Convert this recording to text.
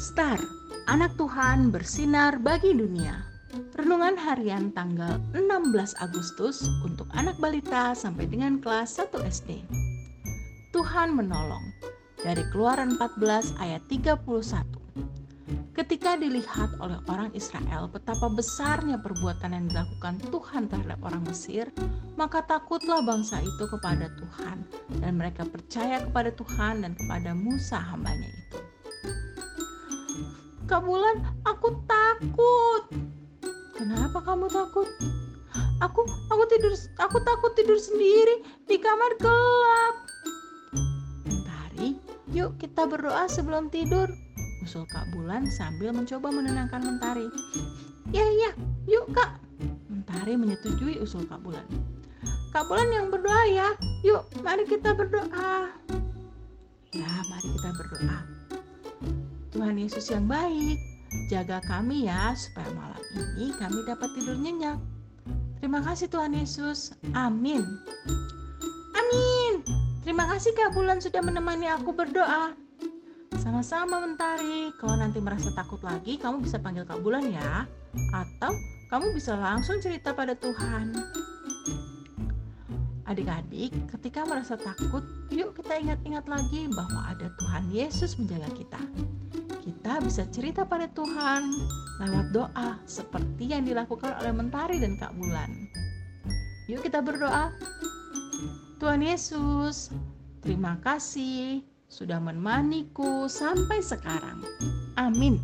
Star, anak Tuhan bersinar bagi dunia. Renungan harian tanggal 16 Agustus untuk anak balita sampai dengan kelas 1 SD. Tuhan menolong. Dari Keluaran 14 ayat 31. Ketika dilihat oleh orang Israel betapa besarnya perbuatan yang dilakukan Tuhan terhadap orang Mesir, maka takutlah bangsa itu kepada Tuhan dan mereka percaya kepada Tuhan dan kepada Musa hambanya itu. Kak Bulan, aku takut. Kenapa kamu takut? Aku aku tidur aku takut tidur sendiri di kamar gelap. Mentari, yuk kita berdoa sebelum tidur. Usul Kak Bulan sambil mencoba menenangkan Mentari. Ya ya, yuk Kak. Mentari menyetujui usul Kak Bulan. Kak Bulan yang berdoa ya. Yuk, mari kita berdoa. Ya, mari kita berdoa. Tuhan Yesus yang baik, jaga kami ya supaya malam ini kami dapat tidur nyenyak. Terima kasih Tuhan Yesus. Amin. Amin. Terima kasih Kak Bulan sudah menemani aku berdoa. Sama-sama Mentari. Kalau nanti merasa takut lagi, kamu bisa panggil Kak Bulan ya. Atau kamu bisa langsung cerita pada Tuhan. Adik-adik, ketika merasa takut, yuk kita ingat-ingat lagi bahwa ada Tuhan Yesus menjaga kita kita bisa cerita pada Tuhan lewat doa seperti yang dilakukan oleh Mentari dan Kak Bulan. Yuk kita berdoa. Tuhan Yesus, terima kasih sudah menemaniku sampai sekarang. Amin.